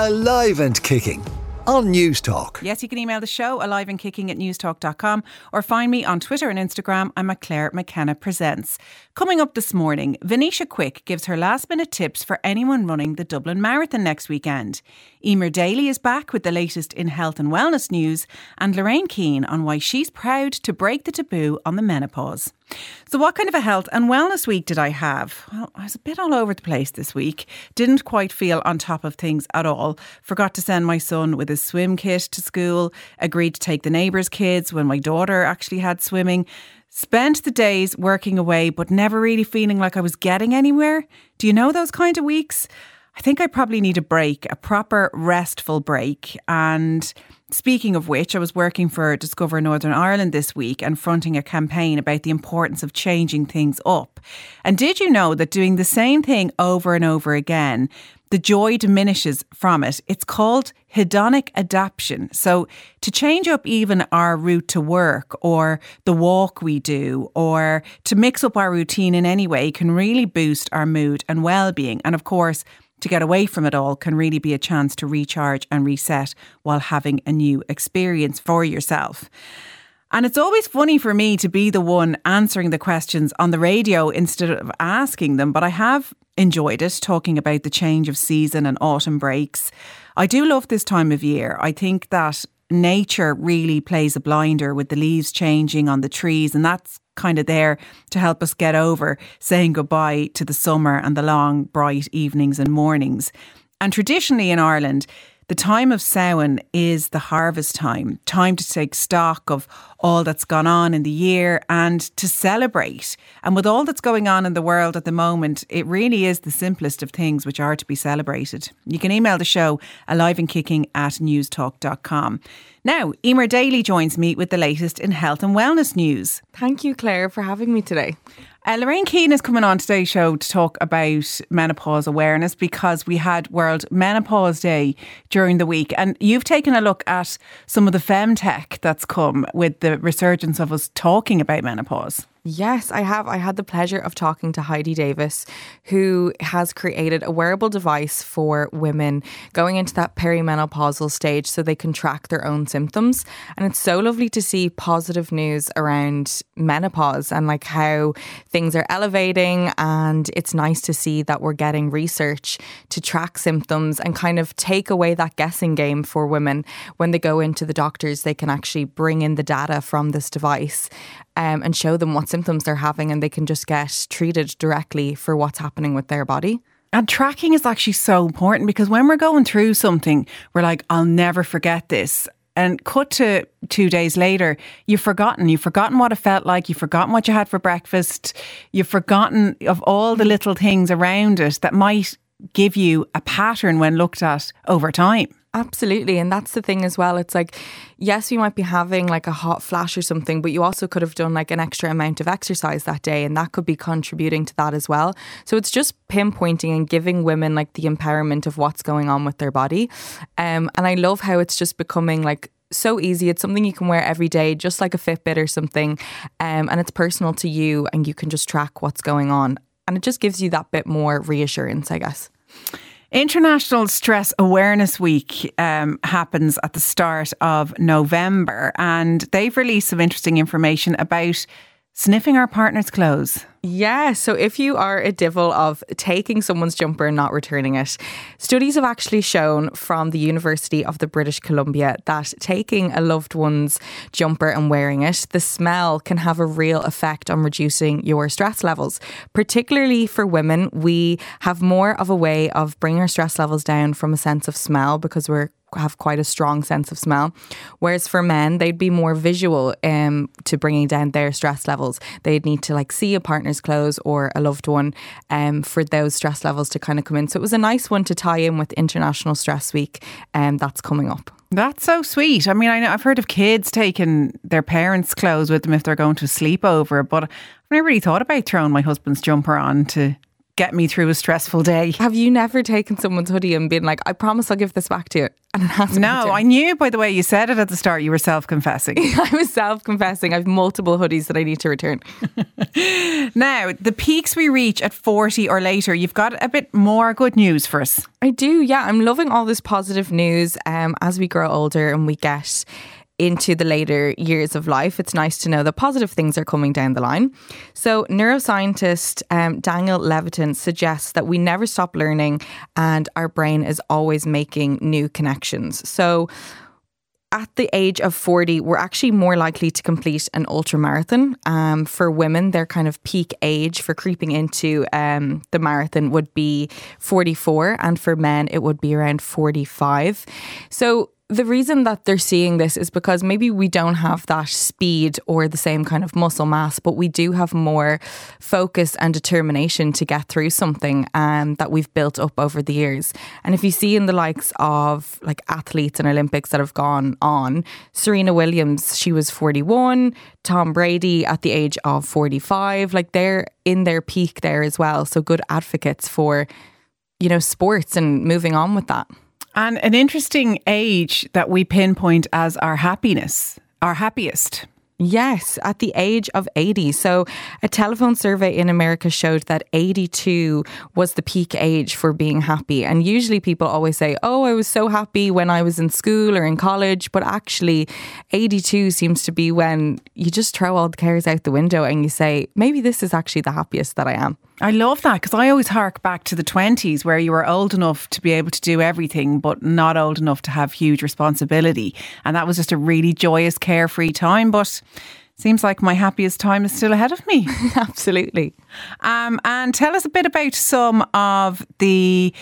alive and kicking on News Talk. Yes, you can email the show alive and kicking at newstalk.com or find me on Twitter and Instagram. I'm at Claire McKenna Presents. Coming up this morning, Venetia Quick gives her last minute tips for anyone running the Dublin Marathon next weekend. Eimer Daly is back with the latest in health and wellness news, and Lorraine Keane on why she's proud to break the taboo on the menopause. So, what kind of a health and wellness week did I have? Well, I was a bit all over the place this week. Didn't quite feel on top of things at all. Forgot to send my son with his swim kit to school. Agreed to take the neighbours' kids when my daughter actually had swimming. Spent the days working away, but never really feeling like I was getting anywhere. Do you know those kind of weeks? I think I probably need a break, a proper restful break. And Speaking of which, I was working for Discover Northern Ireland this week and fronting a campaign about the importance of changing things up. And did you know that doing the same thing over and over again, the joy diminishes from it? It's called hedonic adaptation. So, to change up even our route to work or the walk we do or to mix up our routine in any way can really boost our mood and well being. And of course, to get away from it all can really be a chance to recharge and reset while having a new experience for yourself. And it's always funny for me to be the one answering the questions on the radio instead of asking them, but I have enjoyed it talking about the change of season and autumn breaks. I do love this time of year. I think that nature really plays a blinder with the leaves changing on the trees, and that's kind of there to help us get over saying goodbye to the summer and the long, bright evenings and mornings. And traditionally in Ireland, the time of Samhain is the harvest time, time to take stock of all that's gone on in the year and to celebrate. And with all that's going on in the world at the moment, it really is the simplest of things which are to be celebrated. You can email the show alive and kicking at newstalk.com. Now, Eimer Daly joins me with the latest in health and wellness news. Thank you, Claire, for having me today. Uh, Lorraine Keane is coming on today's show to talk about menopause awareness because we had World Menopause Day during the week. And you've taken a look at some of the femtech that's come with the resurgence of us talking about menopause. Yes, I have. I had the pleasure of talking to Heidi Davis, who has created a wearable device for women going into that perimenopausal stage so they can track their own symptoms. And it's so lovely to see positive news around menopause and like how things are elevating. And it's nice to see that we're getting research to track symptoms and kind of take away that guessing game for women. When they go into the doctors, they can actually bring in the data from this device um, and show them what symptoms they're having, and they can just get treated directly for what's happening with their body. And tracking is actually so important because when we're going through something, we're like, I'll never forget this. And cut to two days later, you've forgotten. You've forgotten what it felt like. You've forgotten what you had for breakfast. You've forgotten of all the little things around it that might give you a pattern when looked at over time. Absolutely. And that's the thing as well. It's like, yes, you might be having like a hot flash or something, but you also could have done like an extra amount of exercise that day, and that could be contributing to that as well. So it's just pinpointing and giving women like the empowerment of what's going on with their body. Um, and I love how it's just becoming like so easy. It's something you can wear every day, just like a Fitbit or something. Um, and it's personal to you, and you can just track what's going on. And it just gives you that bit more reassurance, I guess. International Stress Awareness Week um, happens at the start of November, and they've released some interesting information about sniffing our partner's clothes. Yeah, so if you are a devil of taking someone's jumper and not returning it, studies have actually shown from the University of the British Columbia that taking a loved one's jumper and wearing it, the smell can have a real effect on reducing your stress levels. Particularly for women, we have more of a way of bringing our stress levels down from a sense of smell because we're have quite a strong sense of smell. Whereas for men, they'd be more visual um, to bringing down their stress levels. They'd need to like see a partner's clothes or a loved one um, for those stress levels to kind of come in. So it was a nice one to tie in with International Stress Week um, that's coming up. That's so sweet. I mean, I know I've heard of kids taking their parents' clothes with them if they're going to a sleepover, but I've never really thought about throwing my husband's jumper on to get me through a stressful day. Have you never taken someone's hoodie and been like, I promise I'll give this back to you? And it has No, I knew by the way you said it at the start, you were self confessing. I was self confessing. I have multiple hoodies that I need to return. now, the peaks we reach at 40 or later, you've got a bit more good news for us. I do, yeah. I'm loving all this positive news um, as we grow older and we get into the later years of life, it's nice to know that positive things are coming down the line. So, neuroscientist um, Daniel Levitin suggests that we never stop learning and our brain is always making new connections. So, at the age of 40, we're actually more likely to complete an ultra marathon. Um, for women, their kind of peak age for creeping into um, the marathon would be 44, and for men, it would be around 45. So, the reason that they're seeing this is because maybe we don't have that speed or the same kind of muscle mass, but we do have more focus and determination to get through something um, that we've built up over the years. And if you see in the likes of like athletes and Olympics that have gone on, Serena Williams, she was 41, Tom Brady at the age of 45, like they're in their peak there as well. So good advocates for, you know, sports and moving on with that. And an interesting age that we pinpoint as our happiness, our happiest. Yes, at the age of 80. So, a telephone survey in America showed that 82 was the peak age for being happy. And usually people always say, Oh, I was so happy when I was in school or in college. But actually, 82 seems to be when you just throw all the cares out the window and you say, Maybe this is actually the happiest that I am. I love that because I always hark back to the 20s where you were old enough to be able to do everything, but not old enough to have huge responsibility. And that was just a really joyous, carefree time. But seems like my happiest time is still ahead of me. Absolutely. Um, and tell us a bit about some of the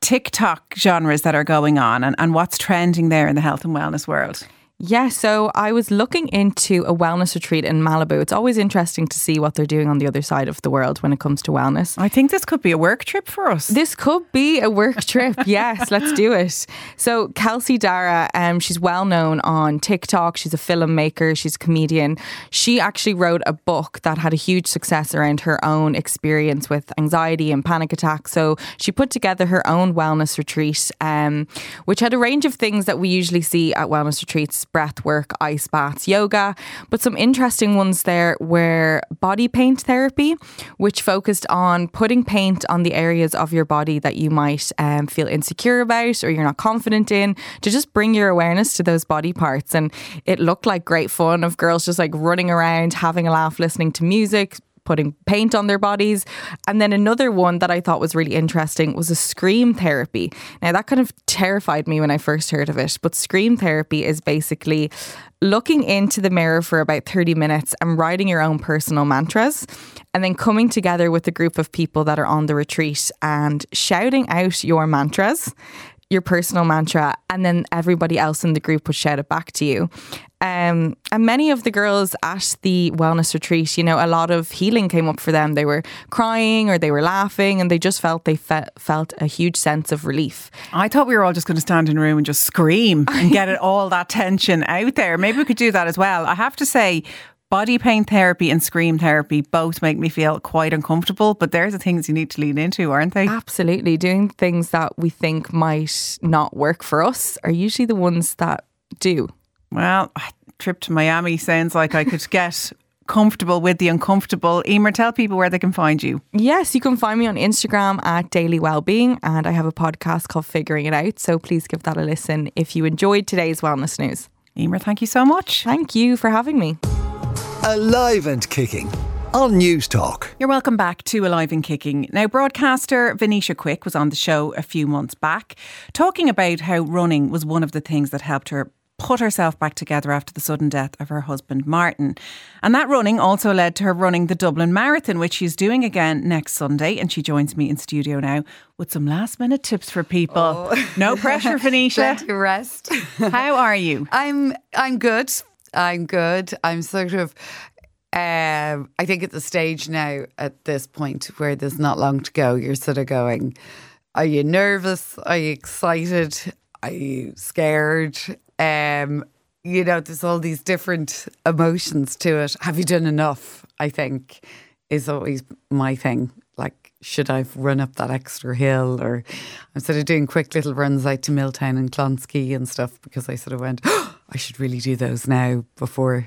TikTok genres that are going on and, and what's trending there in the health and wellness world. Yeah, so I was looking into a wellness retreat in Malibu. It's always interesting to see what they're doing on the other side of the world when it comes to wellness. I think this could be a work trip for us. This could be a work trip. yes, let's do it. So Kelsey Darragh, um, she's well known on TikTok. She's a filmmaker. She's a comedian. She actually wrote a book that had a huge success around her own experience with anxiety and panic attacks. So she put together her own wellness retreat, um, which had a range of things that we usually see at wellness retreats breath work, ice baths, yoga. But some interesting ones there were body paint therapy, which focused on putting paint on the areas of your body that you might um, feel insecure about or you're not confident in to just bring your awareness to those body parts. And it looked like great fun of girls just like running around, having a laugh, listening to music, putting paint on their bodies. And then another one that I thought was really interesting was a scream therapy. Now, that kind of terrified me when I first heard of it, but scream therapy is basically looking into the mirror for about 30 minutes and writing your own personal mantras and then coming together with a group of people that are on the retreat and shouting out your mantras your personal mantra, and then everybody else in the group would shout it back to you. Um, and many of the girls at the wellness retreat, you know, a lot of healing came up for them. They were crying or they were laughing, and they just felt they fe- felt a huge sense of relief. I thought we were all just going to stand in a room and just scream and get it, all that tension out there. Maybe we could do that as well. I have to say, body pain therapy and scream therapy both make me feel quite uncomfortable, but they're the things you need to lean into, aren't they? Absolutely. Doing things that we think might not work for us are usually the ones that do. Well, a trip to Miami sounds like I could get comfortable with the uncomfortable. Eimer, tell people where they can find you. Yes, you can find me on Instagram at Daily Wellbeing, and I have a podcast called Figuring It Out. So please give that a listen if you enjoyed today's wellness news. Eimer, thank you so much. Thank you for having me. Alive and kicking on News Talk. You're welcome back to Alive and Kicking. Now, broadcaster Venetia Quick was on the show a few months back talking about how running was one of the things that helped her put herself back together after the sudden death of her husband Martin. And that running also led to her running the Dublin Marathon, which she's doing again next Sunday. And she joins me in studio now with some last minute tips for people. Oh. No pressure, Venetia. Plenty rest. How are you? I'm I'm good. I'm good. I'm sort of, um, I think at the stage now, at this point where there's not long to go, you're sort of going, are you nervous? Are you excited? Are you scared? Um, you know, there's all these different emotions to it. Have you done enough? I think is always my thing. Should I run up that extra hill? Or I'm sort of doing quick little runs out to Milltown and Clonskeagh and stuff because I sort of went, oh, I should really do those now before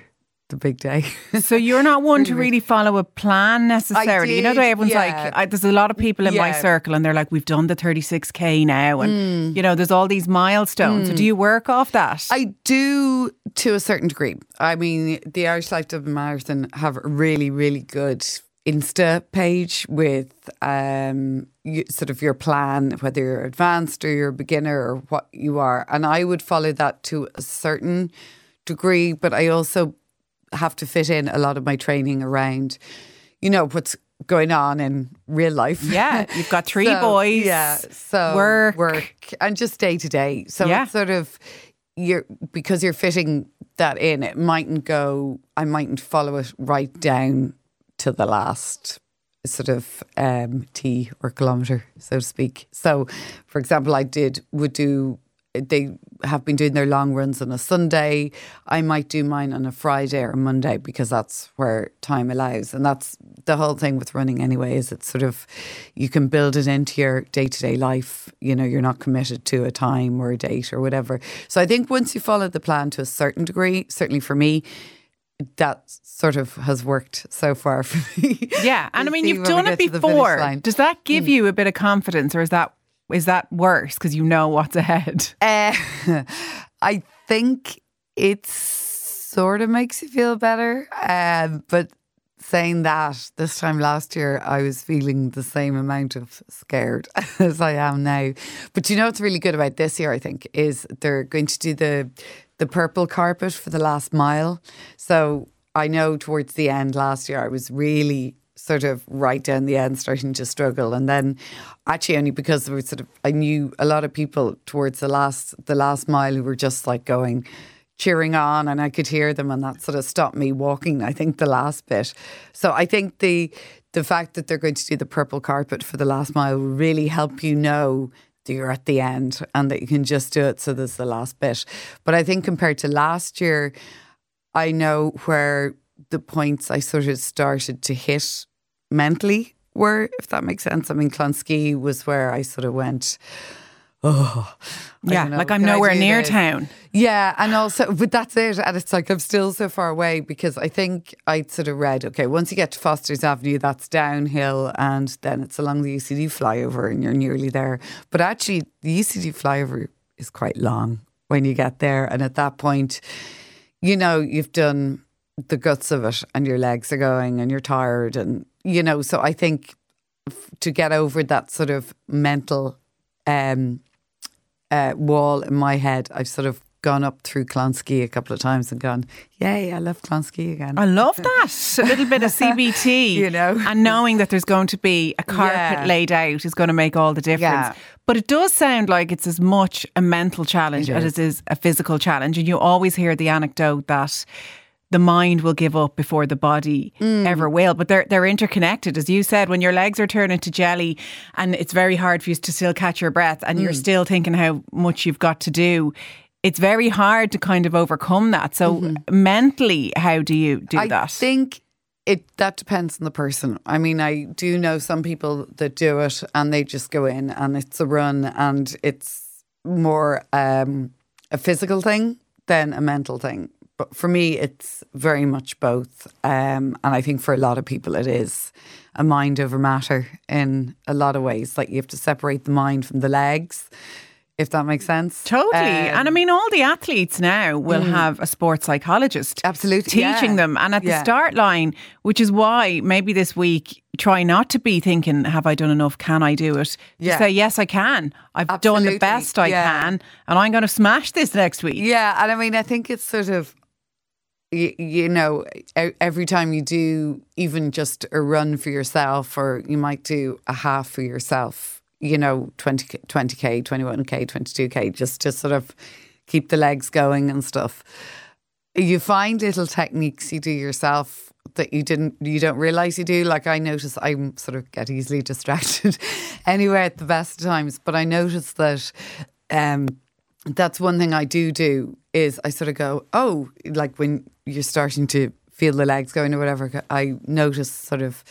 the big day. so you're not one to really follow a plan necessarily. you know, the way everyone's yeah. like, I, there's a lot of people in my circle and they're like, we've done the 36K now. And, Hmm. you know, there's all these milestones. So do you work off that? I do to a certain degree. I mean, the Irish Life Dublin Marathon have really, really good Insta page with um, you, sort of your plan, whether you're advanced or you're a beginner or what you are. And I would follow that to a certain degree, but I also have to fit in a lot of my training around, you know, what's going on in real life. yeah, you've got three So, boys. Yeah. So work. work, and just day to day. So Yeah. it's sort of you're because you're fitting that in. It mightn't go. I mightn't follow it right down to the last sort of um, T or kilometer, so to speak. So, for example, I did would do. They have been doing their long runs on a Sunday. I might do mine on a Friday or a Monday because that's where time allows. And that's the whole thing with running anyway, is it's sort of you can build it into your day to day life. You know, you're not committed to a time or a date or whatever. So I think once you follow the plan to a certain degree, certainly for me, that sort of has worked so far for me. Yeah, and I mean you've done it get to the finish before. Does that give you a bit of confidence, or is that is that worse because you know what's ahead? Uh, I think it sort of makes you feel better. Um, but saying that, this time last year, I was feeling the same amount of scared as I am now. But you know what's really good about this year, I think, is they're going to do the the purple carpet for the last mile. So I know towards the end last year, I was really sort of right down the end starting to struggle and then actually only because there was sort of I knew a lot of people towards the last the last mile who were just like going cheering on and I could hear them and that sort of stopped me walking I think the last bit so I think the the fact that they're going to do the purple carpet for the last mile will really help you know you're at the end and that you can just do it so there's the last bit but I think compared to last year I know where the points I sort of started to hit mentally were, if that makes sense. I mean, Clonskeagh was where I sort of went, oh, yeah, like I'm can nowhere near this? town. Yeah, and also, but that's it. And it's like I'm still so far away because I think I'd sort of read, okay, once you get to Foster's Avenue, that's downhill, and then it's along the UCD flyover, and you're nearly there. But actually, the UCD flyover is quite long when you get there, and at that point, you know, you've done the guts of it, and your legs are going, and you're tired, and you know. So I think f- to get over that sort of mental um, uh, wall in my head, I've sort of gone up through Clonskeagh a couple of times and gone, yay, I love Clonskeagh again. I love that. A little bit of CBT. You know? And knowing that there's going to be a carpet Yeah. laid out is going to make all the difference. Yeah. But it does sound like it's as much a mental challenge as it is a physical challenge. And you always hear the anecdote that the mind will give up before the body Mm. ever will. But they're they're interconnected. As you said, when your legs are turning to jelly and it's very hard for you to still catch your breath and Mm. you're still thinking how much you've got to do. It's very hard to kind of overcome that. So mentally, how do you do Mm-hmm. I think it that depends on the person. I mean, I do know some people that do it and they just go in and it's a run and it's more um, a physical thing than a mental thing. But for me, it's very much both. Um, and I think for a lot of people, it is a mind over matter in a lot of ways. Like you have to separate the mind from the legs, if that makes sense. Totally. Um, and I mean, all the athletes now will have a sports psychologist Absolutely, teaching yeah. them. And at the start line, which is why maybe this week, try not to be thinking, have I done enough? Can I do it? Yeah. say, yes, I can. I've done the best I yeah. can. And I'm going to smash this next week. Yeah, and I mean, I think it's sort of, you, you know, every time you do even just a run for yourself, or you might do a half for yourself, you know, 20, 20K, 21K, 22K, just to sort of keep the legs going and stuff. You find little techniques you do yourself that you didn't you don't realize you do like i notice i'm sort of get easily distracted anyway at the best times but i notice that um that's one thing I do do is I sort of go, oh, like when you're starting to feel the legs going or whatever, I notice sort of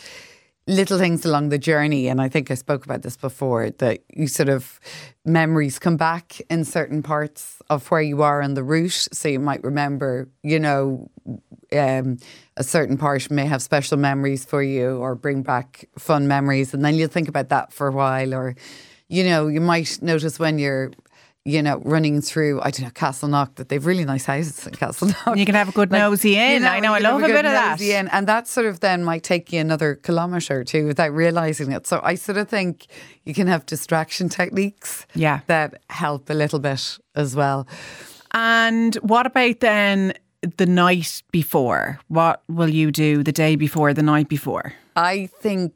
little things along the journey. And I think I spoke about this before that you sort of memories come back in certain parts of where you are on the route. So you might remember, you know, um, a certain part may have special memories for you or bring back fun memories. And then you'll think about that for a while. Or, you know, you might notice when you're you know, running through, I don't know, Castleknock, that they've really nice houses in Castleknock. You can have a good Like, nosy in. you know, I know, I love have a bit of that. in. And that sort of then might take you another kilometre or two without realising it. So I sort of think you can have distraction techniques Yeah. that help a little bit as well. And what about then the night before? What will you do the day before, the night before? I think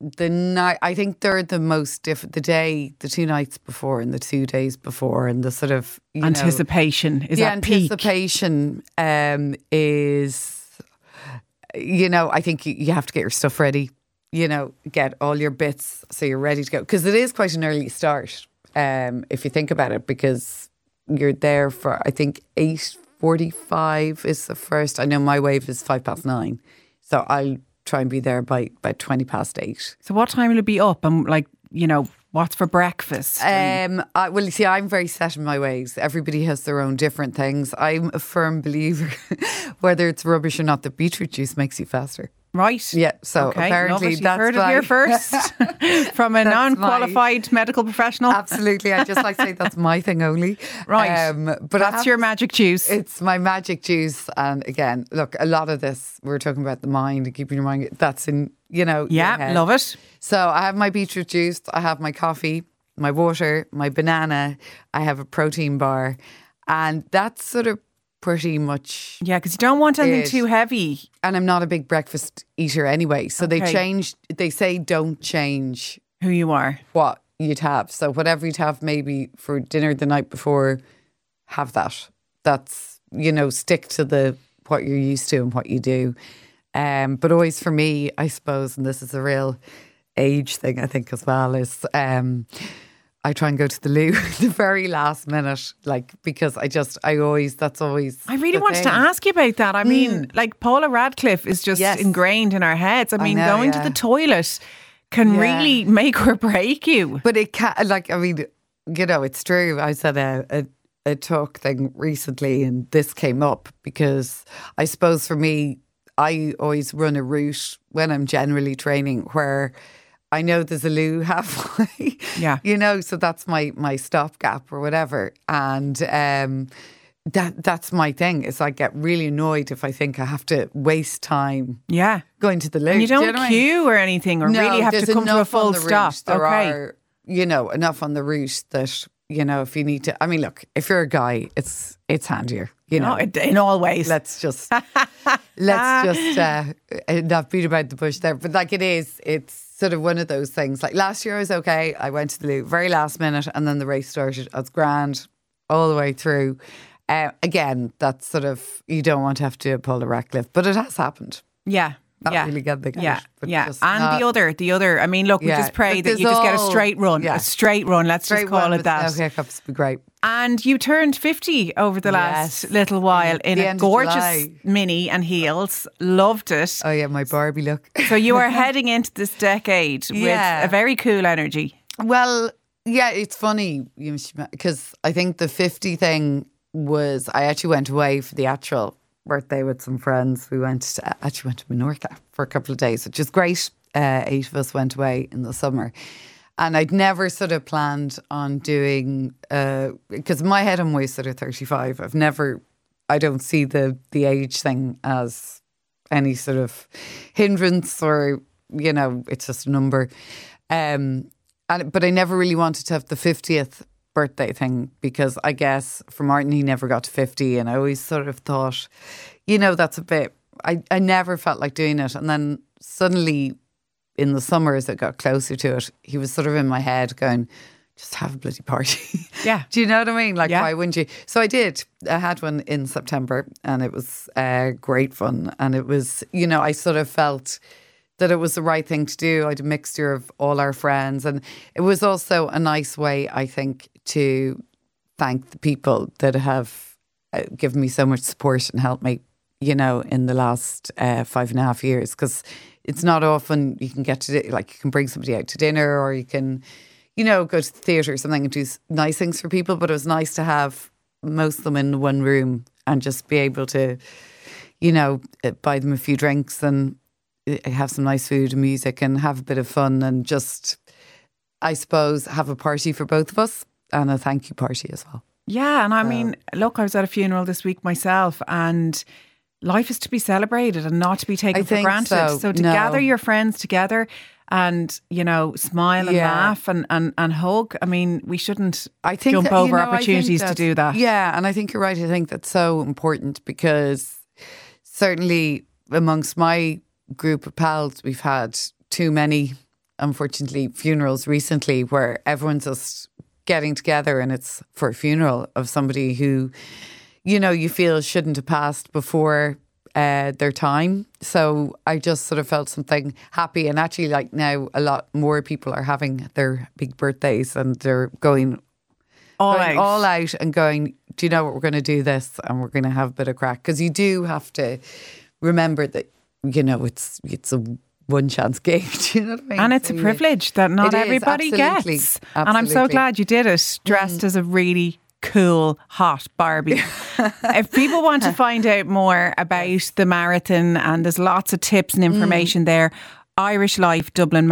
the night, I think they're the most different, the day, the two nights before and the two days before and the sort of, you know, Anticipation is the at peak. anticipation um, is, you know, I think you, you have to get your stuff ready. You know, get all your bits so you're ready to go because it is quite an early start. Um, if you think about it, because you're there for I think eight forty-five is the first. I know my wave is five past nine, so I'll try and be there by by twenty past eight. So what time will it be up? And like, you know, what's for breakfast? Um, I, well, you see, I'm very set in my ways. Everybody has their own different things. I'm a firm believer, whether it's rubbish or not, the beetroot juice makes you faster. Right. Yeah, so okay, apparently love that's heard it here first from a non-qualified medical professional. Absolutely, I just like to say that's my thing only. Right. um, but That's have your magic juice. It's my magic juice, and again, look, a lot of this we're talking about the mind and keeping your mind. That's in you know. yeah, love it. So I have my beetroot juice, I have my coffee, my water, my banana, I have a protein bar, and that's sort of pretty much. Yeah, because you don't want anything It- too heavy. And I'm not a big breakfast eater anyway, so they Okay. change. They say don't change Who you are. what you'd have. So whatever you'd have maybe for dinner the night before, have that. That's you know stick to the what you're used to and what you do. Um, but always for me, I suppose, and this is a real age thing I think as well is um, I try and go to the loo the very last minute, like because I just I always that's always I really wanted to ask you about that. I mm. mean, like Paula Radcliffe is just Yes. ingrained in our heads. I mean, know, going yeah. to the toilet can Yeah. really make or break you. But it can like I mean, you know, it's true. I said a, a a talk thing recently, and this came up because I suppose for me, I always run a route when I'm generally training where I know there's a loo halfway. Yeah. you know, so that's my my stopgap or whatever, and um. That that's my thing. Is I get really annoyed if I think I have to waste time Yeah. going to the loo. And you Do don't know what I mean? queue or anything or really have to come to a full the stop. route. There okay. are, you know, enough on the route that you know if you need to. I mean, look, if you're a guy, it's it's handier. You know, No, in in all ways. let's just let's just uh, not beat about the bush there. But like it is, it's sort of one of those things. Like last year, I was okay. I went to the loo very last minute, and then the race started. I was grand all the way through. Uh, again, that's sort of you don't want to have to pull a Radcliffe, but it has happened. yeah. Not yeah. really get the yeah, cash, yeah, just and not- the other, the other. I mean, look, we just pray that you there's just get a straight run, yeah. a straight run. Let's Straight just call it that. No hiccups be great. And you turned 50 over the last Yes. little while in The a gorgeous mini and heels. Loved it. Oh yeah, my Barbie look. So you are heading into this decade Yeah. with a very cool energy. well, yeah, it's funny because I think the fifty thing was I actually went away for the actual birthday with some friends. We went to, actually went to Menorca for a couple of days, which is great. Uh, eight of us went away in the summer. And I'd never sort of planned on doing because in my head I'm always sort of thirty five. I've never I don't see the the age thing as any sort of hindrance or you know it's just a number um and but i never really wanted to have the 50th birthday thing because i guess for martin he never got to 50 and i always sort of thought you know that's a bit i, I never felt like doing it and then suddenly in the summer as it got closer to it he was sort of in my head going just have a bloody party Yeah. do you know what I mean? Like, Yeah. why wouldn't you? So I did. I had one in September and it was uh, great fun. And it was, you know, I sort of felt that it was the right thing to do. I had a mixture of all our friends. And it was also a nice way, I think, to thank the people that have uh, given me so much support and helped me, you know, in the last uh, five and a half years because it's not often you can get to like you can bring somebody out to dinner or you can, you know, go to the theatre or something and do nice things for people. But it was nice to have most of them in one room and just be able to, you know, uh, buy them a few drinks and uh, have some nice food and music and have a bit of fun and just, I suppose, have a party for both of us and a thank you party as well. Yeah, and I mean, look, I was at a funeral this week myself, and life is to be celebrated and not to be taken I for granted. so. to No. gather your friends together and you know smile and Yeah. laugh and, and and hug. I mean, we shouldn't I think jump that, over know, opportunities to do that. Yeah, and I think you're right. I think that's so important because certainly amongst my group of pals, we've had too many, unfortunately, funerals recently where everyone's just getting together and it's for a funeral of somebody who, you know, you feel shouldn't have passed before uh, their time. So I just sort of felt something happy. And actually, like now, a lot more people are having their big birthdays and they're going all going out. all out and going, do you know what, we're going to do this and we're going to have a bit of crack. Because you do have to remember that, you know, it's it's a one chance gig. Do you know what I mean? And it's So a privilege that not It is, everybody absolutely, gets. And I'm so. Mm. glad you did it dressed as a really cool, hot Barbie. if people want to find out more about the marathon, and there's lots of tips and Mm. information there. Irish Life Dublin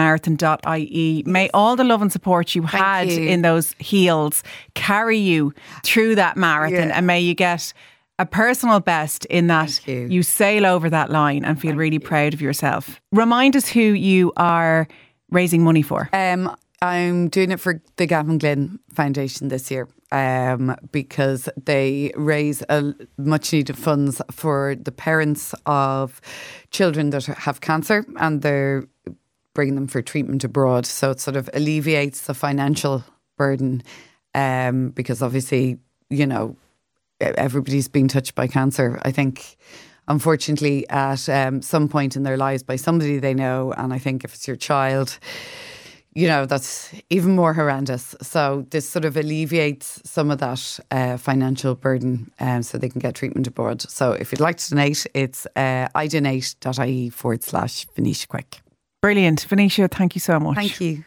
May all the love and support you had you. in those heels carry you through that marathon Yeah. and may you get a personal best in that Thank you. sail over that line and feel really proud of yourself. Remind us who you are raising money for. Um, I'm doing it for the Gavin Glynn Foundation this year um, because they raise a much needed funds for the parents of children that have cancer and they're bringing them for treatment abroad. So it sort of alleviates the financial burden um, because obviously, you know, everybody's been touched by cancer. I think, unfortunately, at um, some point in their lives by somebody they know. And I think if it's your child, you know, that's even more horrendous. So this sort of alleviates some of that uh, financial burden um, so they can get treatment abroad. So if you'd like to donate, it's uh, idonate.ie forward slash Venetia Quick. Brilliant. Venetia, thank you so much. Thank you.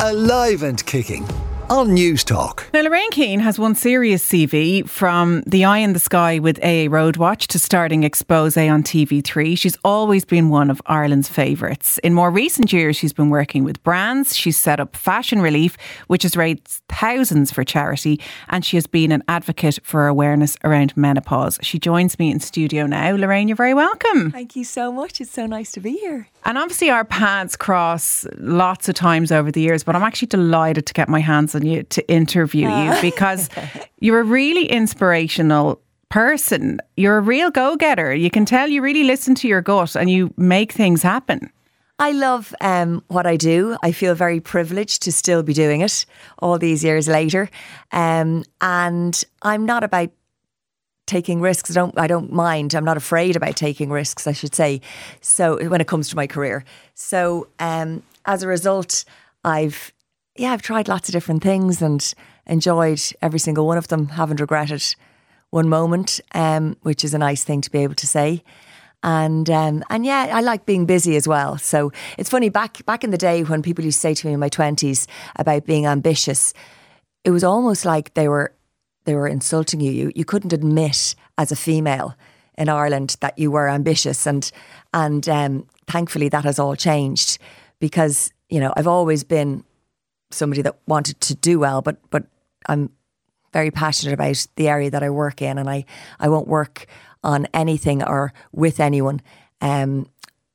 Alive and kicking on News Talk. Now, Lorraine Keane has one serious CV from The Eye in the Sky with AA Roadwatch to starting Expose on TV3. She's always been one of Ireland's favourites. In more recent years, she's been working with brands. She's set up Fashion Relief, which has raised thousands for charity, and she has been an advocate for awareness around menopause. She joins me in studio now. Lorraine, you're very welcome. Thank you so much. It's so nice to be here. And obviously, our paths cross lots of times over the years, but I'm actually delighted to get my hands on you to interview you because you're a really inspirational person. You're a real go getter. You can tell you really listen to your gut and you make things happen. I love um, what I do. I feel very privileged to still be doing it all these years later. Um, and I'm not about taking risks. I don't I don't mind. I'm not afraid about taking risks, I should say. So when it comes to my career. So um, as a result, I've yeah, I've tried lots of different things and enjoyed every single one of them. Haven't regretted one moment, um, which is a nice thing to be able to say. And um, and yeah, I like being busy as well. So it's funny back back in the day when people used to say to me in my twenties about being ambitious, it was almost like they were they were insulting you. You you couldn't admit as a female in Ireland that you were ambitious, and and um, thankfully that has all changed because you know I've always been somebody that wanted to do well, but but I'm very passionate about the area that I work in, and I I won't work on anything or with anyone um,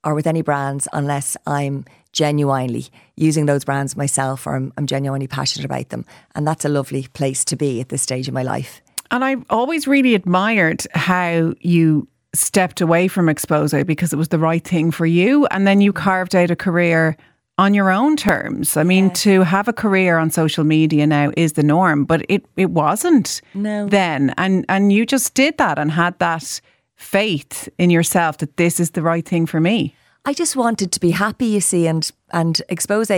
or with any brands unless I'm genuinely using those brands myself or I'm, I'm genuinely passionate about them, and that's a lovely place to be at this stage of my life. And I've always really admired how you stepped away from Expose because it was the right thing for you. And then you carved out a career on your own terms. I mean, to have a career on social media now is the norm, but it, it wasn't No. then. And and you just did that and had that faith in yourself that this is the right thing for me. I just wanted to be happy, you see, and and expose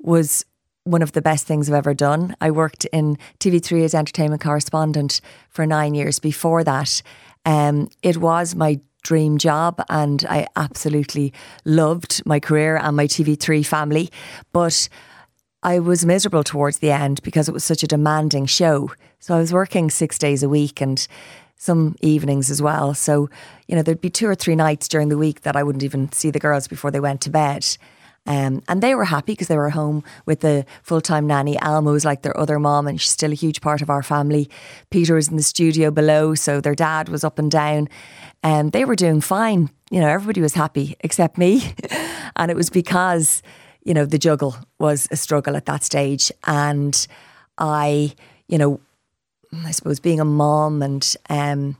was one of the best things I've ever done. I worked in TV3 as entertainment correspondent for nine years before that. Um, it was my dream job and I absolutely loved my career and my TV3 family. But I was miserable towards the end because it was such a demanding show. So I was working six days a week and some evenings as well. So, you know, there'd be two or three nights during the week that I wouldn't even see the girls before they went to bed. Um, and they were happy because they were home with the full time nanny. Alma was like their other mom, and she's still a huge part of our family. Peter was in the studio below, so their dad was up and down. And um, they were doing fine. You know, everybody was happy except me. and it was because, you know, the juggle was a struggle at that stage. And I, you know, I suppose being a mom and, um,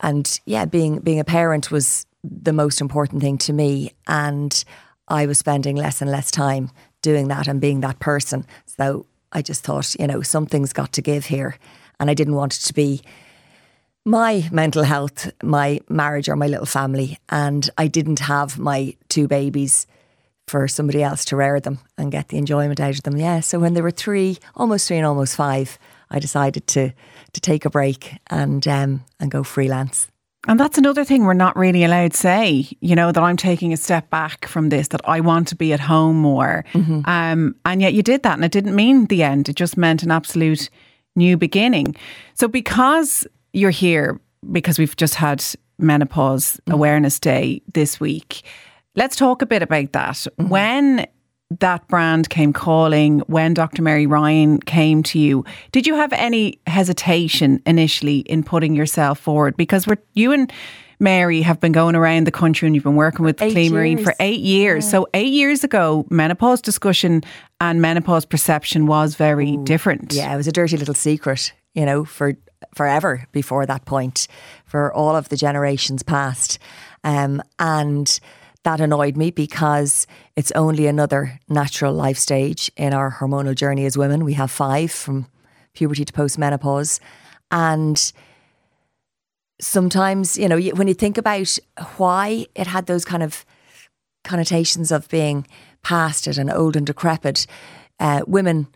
and yeah, being being a parent was the most important thing to me. And I was spending less and less time doing that and being that person. So I just thought, you know, something's got to give here. And I didn't want it to be my mental health, my marriage, or my little family. And I didn't have my two babies for somebody else to rear them and get the enjoyment out of them. Yeah. So when they were three, almost three and almost five, I decided to to take a break and um, and go freelance. And that's another thing we're not really allowed to say, you know, that I'm taking a step back from this, that I want to be at home more. Mm-hmm. Um, and yet you did that, and it didn't mean the end. It just meant an absolute new beginning. So, because you're here, because we've just had Menopause mm-hmm. Awareness Day this week, let's talk a bit about that. Mm-hmm. When that brand came calling when Dr. Mary Ryan came to you, did you have any hesitation initially in putting yourself forward? Because we're, you and Mary have been going around the country and you've been working with eight Clean Marine for eight years. Yeah. So, eight years ago, menopause discussion and menopause perception was very Ooh, different. Yeah, it was a dirty little secret, you know, for forever before that point, for all of the generations past. Um, and that annoyed me because it's only another natural life stage in our hormonal journey as women. We have five from puberty to postmenopause. And sometimes, you know, when you think about why it had those kind of connotations of being past it and old and decrepit, uh, women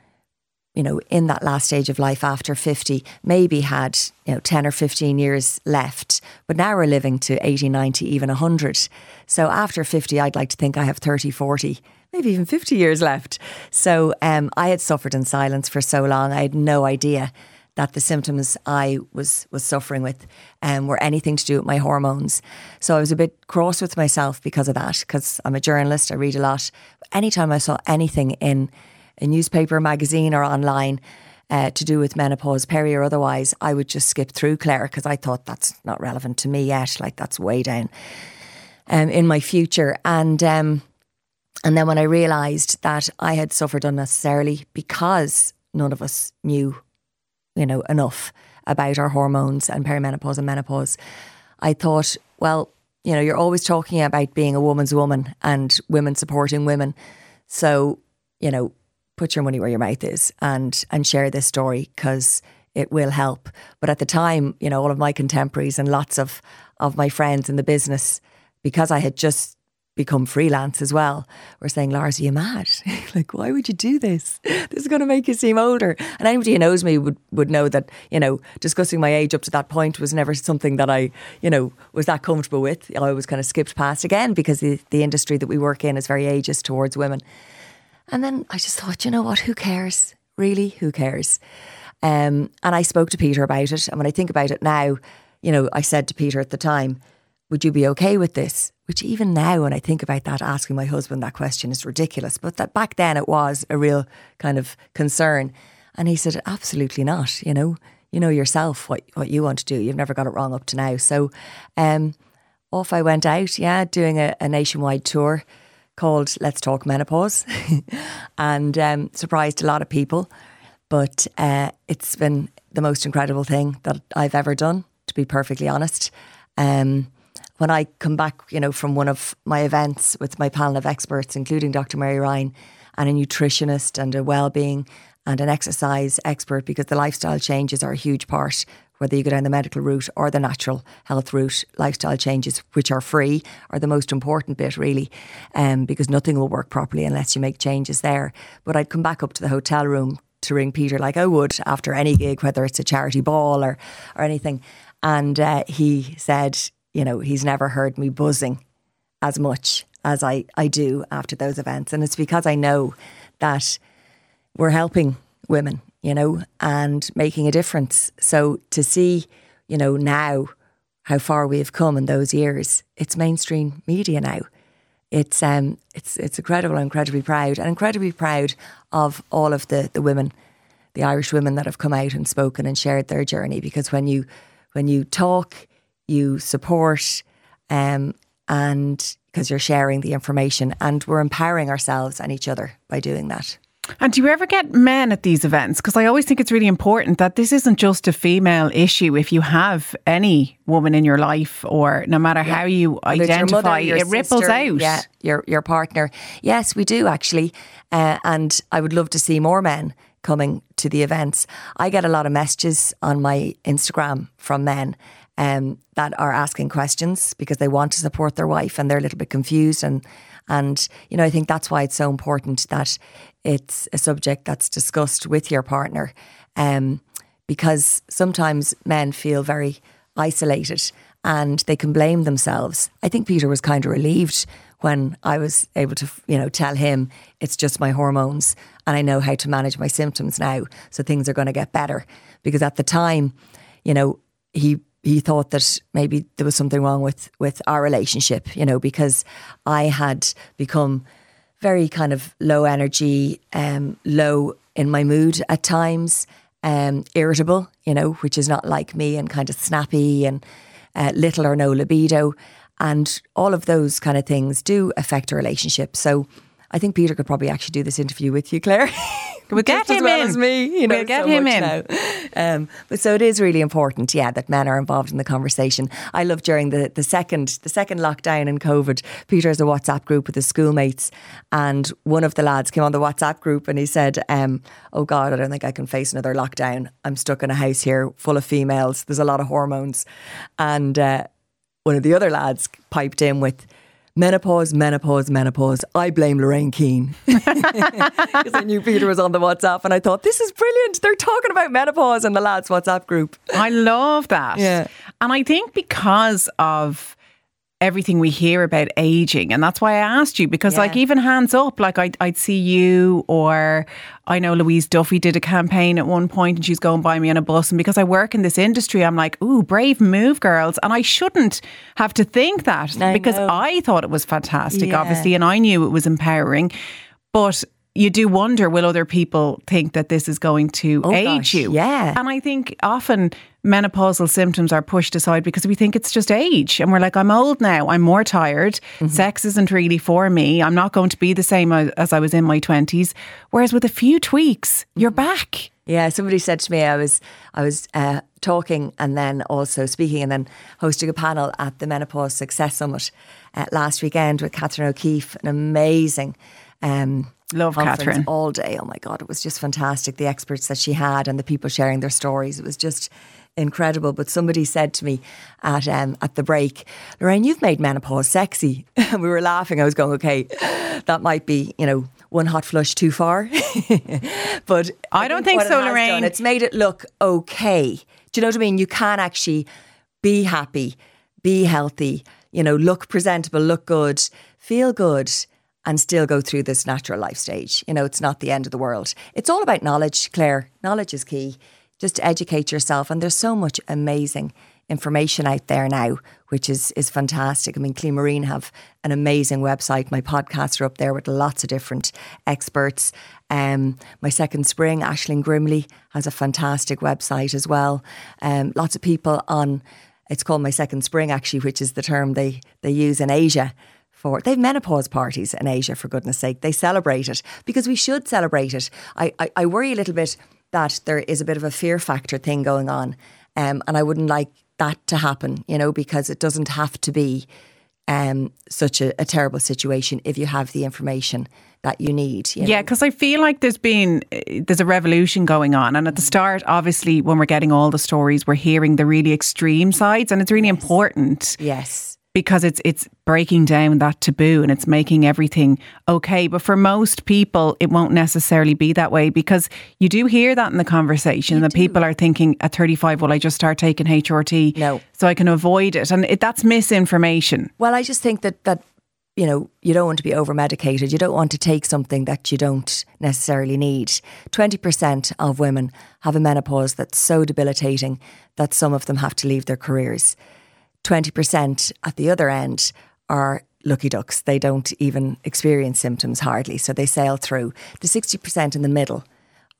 you know, in that last stage of life after 50, maybe had, you know, 10 or 15 years left. But now we're living to 80, 90, even 100. So after 50, I'd like to think I have 30, 40, maybe even 50 years left. So um, I had suffered in silence for so long. I had no idea that the symptoms I was was suffering with um, were anything to do with my hormones. So I was a bit cross with myself because of that, because I'm a journalist, I read a lot. Anytime I saw anything in a newspaper, magazine, or online uh, to do with menopause, peri or otherwise, I would just skip through Claire because I thought that's not relevant to me yet. Like that's way down um, in my future. And um, and then when I realised that I had suffered unnecessarily because none of us knew, you know, enough about our hormones and perimenopause and menopause, I thought, well, you know, you're always talking about being a woman's woman and women supporting women. So, you know, put your money where your mouth is and and share this story because it will help. But at the time, you know, all of my contemporaries and lots of of my friends in the business, because I had just become freelance as well, were saying, Lars, are you mad? like, why would you do this? This is going to make you seem older. And anybody who knows me would, would know that, you know, discussing my age up to that point was never something that I, you know, was that comfortable with. I always kind of skipped past again because the, the industry that we work in is very ageist towards women. And then I just thought, you know what? Who cares? Really, who cares? Um, and I spoke to Peter about it. And when I think about it now, you know, I said to Peter at the time, would you be okay with this? Which even now, when I think about that, asking my husband that question is ridiculous. But that back then it was a real kind of concern. And he said, absolutely not. You know, you know yourself what, what you want to do. You've never got it wrong up to now. So um, off I went out, yeah, doing a, a nationwide tour called Let's Talk Menopause and um, surprised a lot of people. But uh, it's been the most incredible thing that I've ever done, to be perfectly honest. Um, when I come back, you know, from one of my events with my panel of experts, including Dr. Mary Ryan and a nutritionist and a well-being and an exercise expert, because the lifestyle changes are a huge part whether you go down the medical route or the natural health route, lifestyle changes, which are free, are the most important bit, really, um, because nothing will work properly unless you make changes there. But I'd come back up to the hotel room to ring Peter like I would after any gig, whether it's a charity ball or, or anything. And uh, he said, you know, he's never heard me buzzing as much as I, I do after those events. And it's because I know that we're helping women, you know, and making a difference. So to see, you know, now how far we've come in those years, it's mainstream media now. It's um it's it's incredible. Incredibly proud and incredibly proud of all of the the women, the Irish women that have come out and spoken and shared their journey. Because when you when you talk, you support, um, and because you're sharing the information and we're empowering ourselves and each other by doing that. And do you ever get men at these events? Because I always think it's really important that this isn't just a female issue. If you have any woman in your life, or no matter yeah. how you identify, your mother, it ripples sister, out. Yeah, your your partner. Yes, we do actually, uh, and I would love to see more men coming to the events. I get a lot of messages on my Instagram from men um, that are asking questions because they want to support their wife and they're a little bit confused and and you know I think that's why it's so important that it's a subject that's discussed with your partner um, because sometimes men feel very isolated and they can blame themselves. I think Peter was kind of relieved when I was able to, you know, tell him it's just my hormones and I know how to manage my symptoms now, so things are going to get better. Because at the time, you know, he he thought that maybe there was something wrong with with our relationship, you know, because I had become very kind of low energy, um, low in my mood at times, um, irritable, you know, which is not like me, and kind of snappy and uh, little or no libido, and all of those kind of things do affect a relationship. So I think Peter could probably actually do this interview with you, Claire. We'll get him well in. As me, you know, we'll get so him in. Um, but so it is really important, yeah, that men are involved in the conversation. I love during the, the second the second lockdown in COVID, Peter has a WhatsApp group with his schoolmates, and one of the lads came on the WhatsApp group and he said, um, "Oh God, I don't think I can face another lockdown. I'm stuck in a house here full of females. There's a lot of hormones," and uh, one of the other lads piped in with menopause, menopause, menopause. I blame Lorraine Keane. Because I knew Peter was on the WhatsApp and I thought, this is brilliant. They're talking about menopause in the lads' WhatsApp group. I love that. Yeah. And I think because of everything we hear about aging. And that's why I asked you because, yeah. like, even hands up, like, I'd, I'd see you, or I know Louise Duffy did a campaign at one point and she's going by me on a bus. And because I work in this industry, I'm like, ooh, brave move, girls. And I shouldn't have to think that I because know. I thought it was fantastic, Yeah. obviously, and I knew it was empowering. But you do wonder will other people think that this is going to Oh, age gosh, you? yeah. And I think often menopausal symptoms are pushed aside because we think it's just age. And we're like, I'm old now. I'm more tired. Mm-hmm. Sex isn't really for me. I'm not going to be the same as I was in my 20s. Whereas with a few tweaks, you're Mm-hmm. back. Yeah, somebody said to me I was I was uh, talking and then also speaking and then hosting a panel at the Menopause Success Summit uh, last weekend with Catherine O'Keeffe, an amazing um, Love Catherine. all day. Oh my god, it was just fantastic. The experts that she had and the people sharing their stories. It was just incredible. But somebody said to me at um, at the break, Lorraine, you've made menopause sexy. And we were laughing. I was going, okay, that might be you know one hot flush too far. but I don't think it so, has Lorraine. done, it's made it look okay. Do you know what I mean? You can actually be happy, be healthy, you know, look presentable, look good, feel good, and still go through this natural life stage. You know, it's not the end of the world. It's all about knowledge, Claire. Knowledge is key. Just educate yourself. And there's so much amazing information out there now, which is is fantastic. I mean, Clean Marine have an amazing website. My podcasts are up there with lots of different experts. Um, my second spring, Aisling Grimley, has a fantastic website as well. Um, lots of people on. It's called my second spring, actually, which is the term they they use in Asia for they've menopause parties in Asia for goodness sake. They celebrate it because we should celebrate it. I, I, I worry a little bit that there is a bit of a fear factor thing going on. Um, and I wouldn't like that to happen, you know, because it doesn't have to be um, such a, a terrible situation if you have the information that you need. You Yeah, because I feel like there's been uh, there's a revolution going on, and at the start, obviously, when we're getting all the stories, we're hearing the really extreme sides, and it's really important yes. Because it's it's breaking down that taboo and it's making everything okay. But for most people, it won't necessarily be that way because you do hear that in the conversation that people are thinking at 35, well, I just start taking HRT, No. so I can avoid it, and it, that's misinformation. Well, I just think that that you know you don't want to be over medicated. You don't want to take something that you don't necessarily need. Twenty percent of women have a menopause that's so debilitating that some of them have to leave their careers. Twenty percent at the other end are lucky ducks. They don't even experience symptoms hardly, so they sail through. The sixty percent in the middle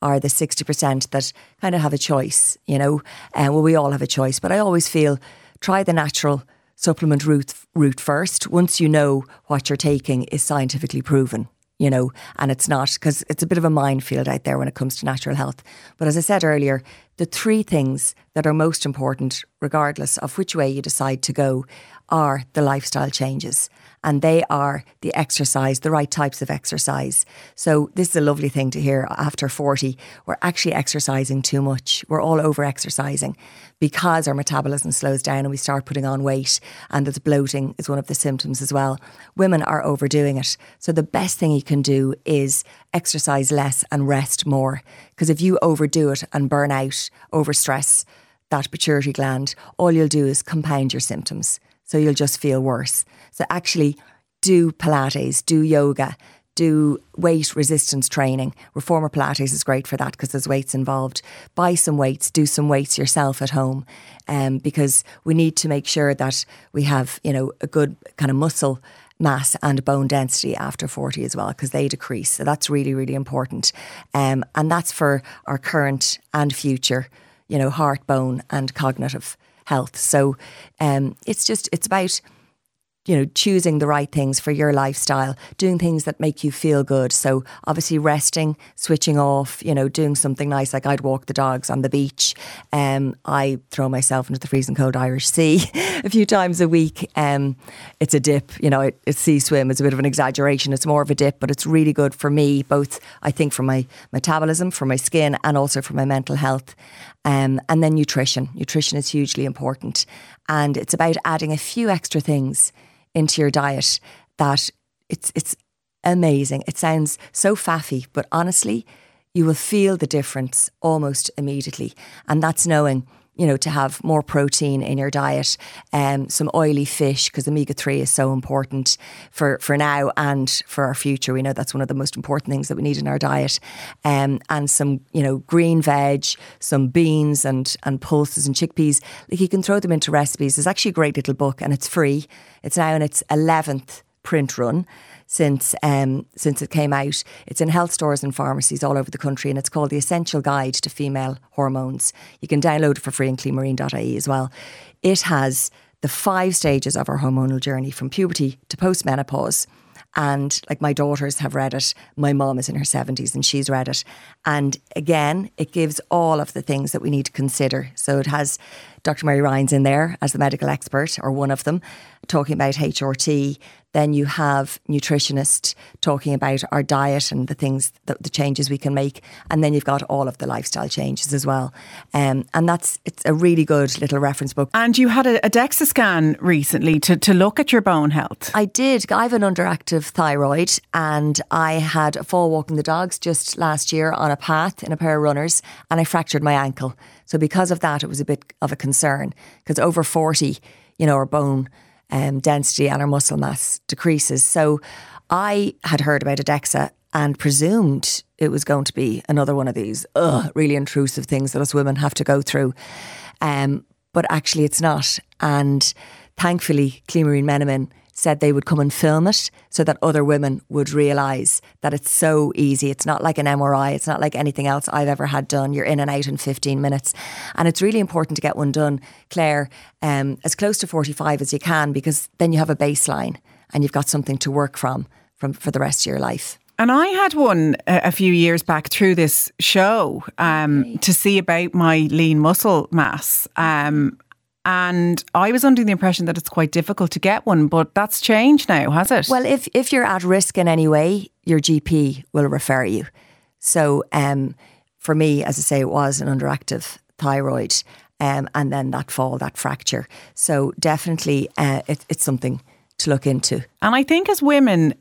are the 60% that kind of have a choice, you know. Uh, well, we all have a choice, but I always feel try the natural supplement route, route first. Once you know what you're taking is scientifically proven, you know, and it's not, because it's a bit of a minefield out there when it comes to natural health. But as I said earlier, the three things that are most important, regardless of which way you decide to go, are the lifestyle changes and they are the exercise, the right types of exercise. So this is a lovely thing to hear after 40. We're actually exercising too much. We're all over exercising because our metabolism slows down and we start putting on weight and there's bloating is one of the symptoms as well. Women are overdoing it. So the best thing you can do is exercise less and rest more. Because if you overdo it and burn out, overstress that pituitary gland, all you'll do is compound your symptoms. So you'll just feel worse. So actually, do Pilates, do yoga, do weight resistance training. Reformer Pilates is great for that because there's weights involved. Buy some weights, do some weights yourself at home, um, because we need to make sure that we have you know a good kind of muscle mass and bone density after 40 as well because they decrease so that's really really important um, and that's for our current and future you know heart bone and cognitive health. So um, it's just it's about you know choosing the right things for your lifestyle, doing things that make you feel good. So obviously resting, switching off, you know, doing something nice like I'd walk the dogs on the beach. Um, I throw myself into the freezing cold Irish Sea a few times a week. Um, it's a dip, you know, it, it's sea swim is a bit of an exaggeration. It's more of a dip, but it's really good for me, both I think for my metabolism, for my skin, and also for my mental health. Um, and then nutrition. Nutrition is hugely important. And it's about adding a few extra things into your diet that it's it's amazing. It sounds so faffy, but honestly, you will feel the difference almost immediately. And that's knowing, you know, to have more protein in your diet, um, some oily fish, because omega 3 is so important for, for now and for our future. We know that's one of the most important things that we need in our diet. Um, and some, you know, green veg, some beans and, and pulses and chickpeas. Like you can throw them into recipes. There's actually a great little book and it's free. It's now in its 11th print run since um, since it came out. It's in health stores and pharmacies all over the country, and it's called The Essential Guide to Female Hormones. You can download it for free on cleanmarine.ie as well. It has the five stages of our hormonal journey from puberty to postmenopause. And like my daughters have read it, my mom is in her 70s and she's read it. And again, it gives all of the things that we need to consider. So it has Dr. Mary Ryan's in there as the medical expert, or one of them, talking about HRT. Then you have nutritionist talking about our diet and the things, the, the changes we can make. And then you've got all of the lifestyle changes as well. Um, and that's, it's a really good little reference book. And you had a, a DEXA scan recently to, to look at your bone health. I did. I have an underactive thyroid and I had a fall walking the dogs just last year on a path in a pair of runners and I fractured my ankle. So because of that, it was a bit of a concern because over 40, you know, our bone um, density and our muscle mass decreases. So I had heard about a DEXA and presumed it was going to be another one of these ugh, really intrusive things that us women have to go through. Um, but actually, it's not. And thankfully, Clean Marine MenoMin said they would come and film it so that other women would realise that it's so easy. It's not like an MRI, it's not like anything else I've ever had done. You're in and out in 15 minutes. And it's really important to get one done, Claire, um, as close to 45 as you can, because then you have a baseline and you've got something to work from, from for the rest of your life. And I had one a, a few years back through this show um, to see about my lean muscle mass. Um, And I was under the impression that it's quite difficult to get one, but that's changed now, has it? Well, if if you're at risk in any way, your GP will refer you. So, um, for me, as I say, it was an underactive thyroid, um, and then that fall, that fracture. So, definitely, uh, it, it's something to look into. And I think as women,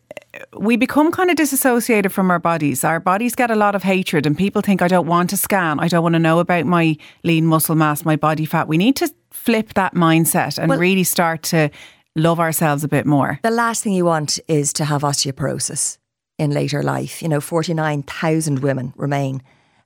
we become kind of disassociated from our bodies. Our bodies get a lot of hatred, and people think, I don't want to scan. I don't want to know about my lean muscle mass, my body fat. We need to flip that mindset and Well- really start to love ourselves a bit more. The last thing you want is to have osteoporosis in later life. You know, 49,000 women remain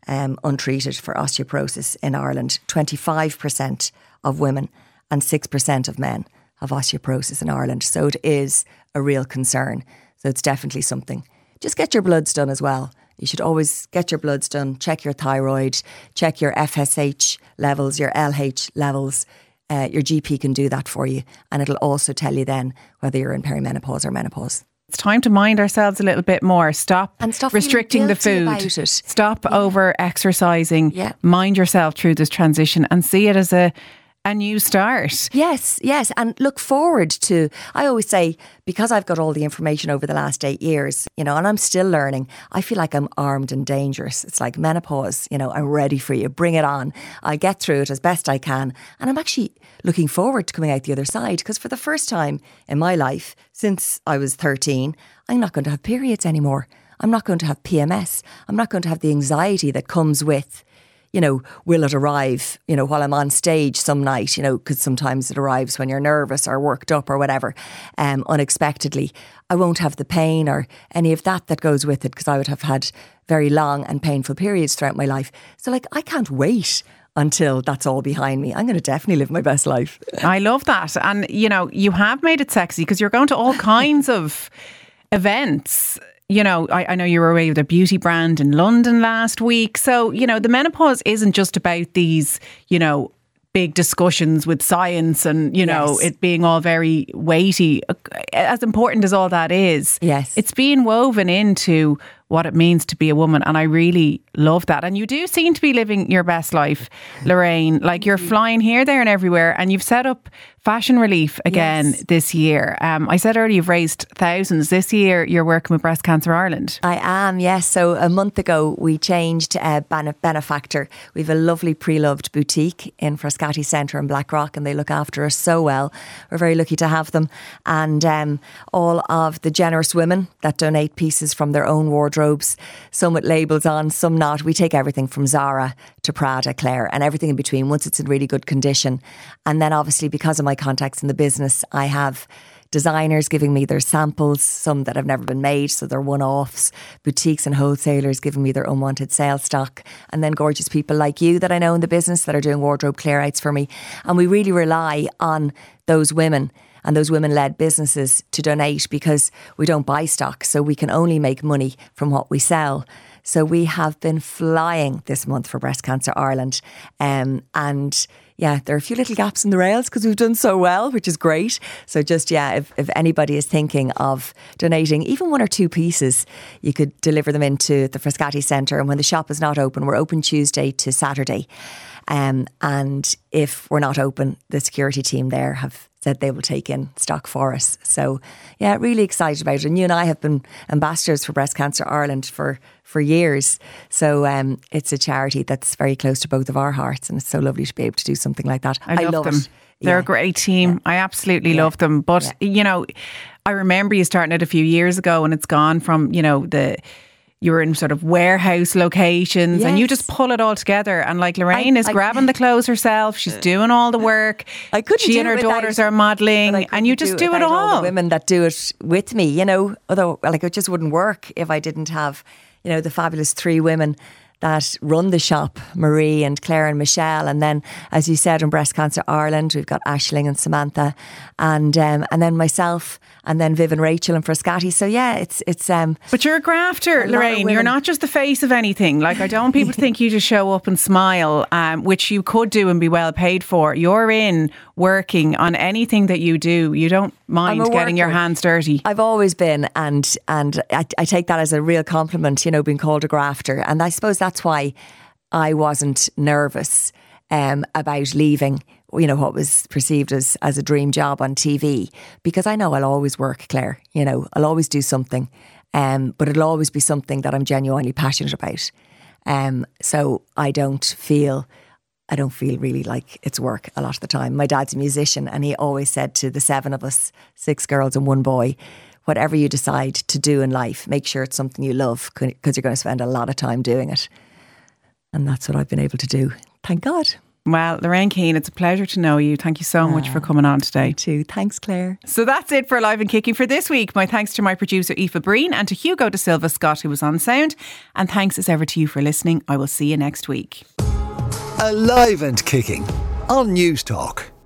um, untreated for osteoporosis in Ireland. 25% of women and 6% of men have osteoporosis in Ireland. So it is a real concern. So it's definitely something. Just get your bloods done as well. You should always get your bloods done, check your thyroid, check your FSH levels, your LH levels. Uh, your GP can do that for you, and it'll also tell you then whether you're in perimenopause or menopause. It's time to mind ourselves a little bit more. Stop, And stop restricting the food. Stop over exercising. Yeah. Mind yourself through this transition and see it as a a new start. Yes, yes, and look forward to. I always say because I've got all the information over the last eight years, you know, and I'm still learning. I feel like I'm armed and dangerous. It's like menopause. You know, I'm ready for you. Bring it on. I get through it as best I can, and I'm actually looking forward to coming out the other side because for the first time in my life since I was 13, I'm not going to have periods anymore. I'm not going to have PMS. I'm not going to have the anxiety that comes with you know, will it arrive, you know, while I'm on stage some night, you know, because sometimes it arrives when you're nervous or worked up or whatever, um, unexpectedly. I won't have the pain or any of that that goes with it because I would have had very long and painful periods throughout my life. So, like, I can't wait until that's all behind me. I'm going to definitely live my best life. I love that. And, you know, you have made it sexy because you're going to all kinds of events. You know, I, I know you were away with a beauty brand in London last week. So, you know, the menopause isn't just about these, you know, big discussions with science and, you know, Yes. it being all very weighty. As important as all that is, Yes. it's being woven into what it means to be a woman. And I really love that. And you do seem to be living your best life, Lorraine. Like you're flying here, there, and everywhere. And you've set up Fashion Relief again Yes. this year. Um, I said earlier you've raised thousands. This year you're working with Breast Cancer Ireland. I am, yes. So a month ago, we changed uh, benefactor. We have a lovely pre-loved boutique in Frascati Centre in Blackrock, and they look after us so well. We're very lucky to have them. And um, all of the generous women that donate pieces from their own wardrobes, some with labels on, some not. We take everything from Zara to Prada, Claire, and everything in between once it's in really good condition. And then obviously, because of my contacts in the business, I have designers giving me their samples, some that have never been made, so they're one offs, boutiques and wholesalers giving me their unwanted sales stock, and then gorgeous people like you that I know in the business that are doing wardrobe clear outs for me. And we really rely on those women and those women led businesses to donate because we don't buy stock, so we can only make money from what we sell. So we have been flying this month for Breast Cancer Ireland. Um, and yeah, there are a few little gaps in the rails because we've done so well, which is great. So just, yeah, if, if anybody is thinking of donating even one or two pieces, you could deliver them into the Frascati Centre. And when the shop is not open, we're open Tuesday to Saturday. Um, and if we're not open, the security team there have said they will take in stock for us. So, yeah, really excited about it. And you and I have been ambassadors for Breast Cancer Ireland for for years. So um, it's a charity that's very close to both of our hearts, and it's so lovely to be able to do something like that. I love, them. it. They're Yeah. a great team. I absolutely love them. But you know, I remember you starting it a few years ago, and it's gone from you know the. You were in sort of warehouse locations and you just pull it all together. And like Lorraine is I- grabbing the clothes herself, she's uh, doing all the work. I couldn't She do and her without- daughters are modelling, and you just do, it without all. the women that do it with me, you know. Although, like, it just wouldn't work if I didn't have, you know, the fabulous three women that run the shop, Marie and Claire and Michelle, and then, as you said, in Breast Cancer Ireland, we've got Aisling and Samantha, and um, and then myself, and then Viv and Rachel and Frascati. So yeah, it's it's um, But you're a grafter, of Lorraine. You're not just the face of anything. Like, I don't want people to think you just show up and smile, um, which you could do and be well paid for. You're in working on anything that you do. You don't mind getting your hands dirty. I've always been, and and I, I take that as a real compliment. You know, being called a grafter, and I suppose that's why I wasn't nervous um, about leaving, you know, what was perceived as, as a dream job on TV because I know I'll always work, Claire. You know, I'll always do something, um, but it'll always be something that I'm genuinely passionate about. Um, so I don't feel. I don't feel really like it's work a lot of the time. My dad's a musician, and he always said to the seven of us, six girls and one boy, whatever you decide to do in life, make sure it's something you love because you're going to spend a lot of time doing it. And that's what I've been able to do. Thank God. Well, Lorraine Keane, it's a pleasure to know you. Thank you so much for ah, coming on today. Too. Thanks, Claire. So that's it for Live and Kicking for this week. My thanks to my producer, Aoife Breen, and to Hugo De Silva Scott, who was on sound. And thanks as ever to you for listening. I will see you next week. Alive and Kicking on News Talk.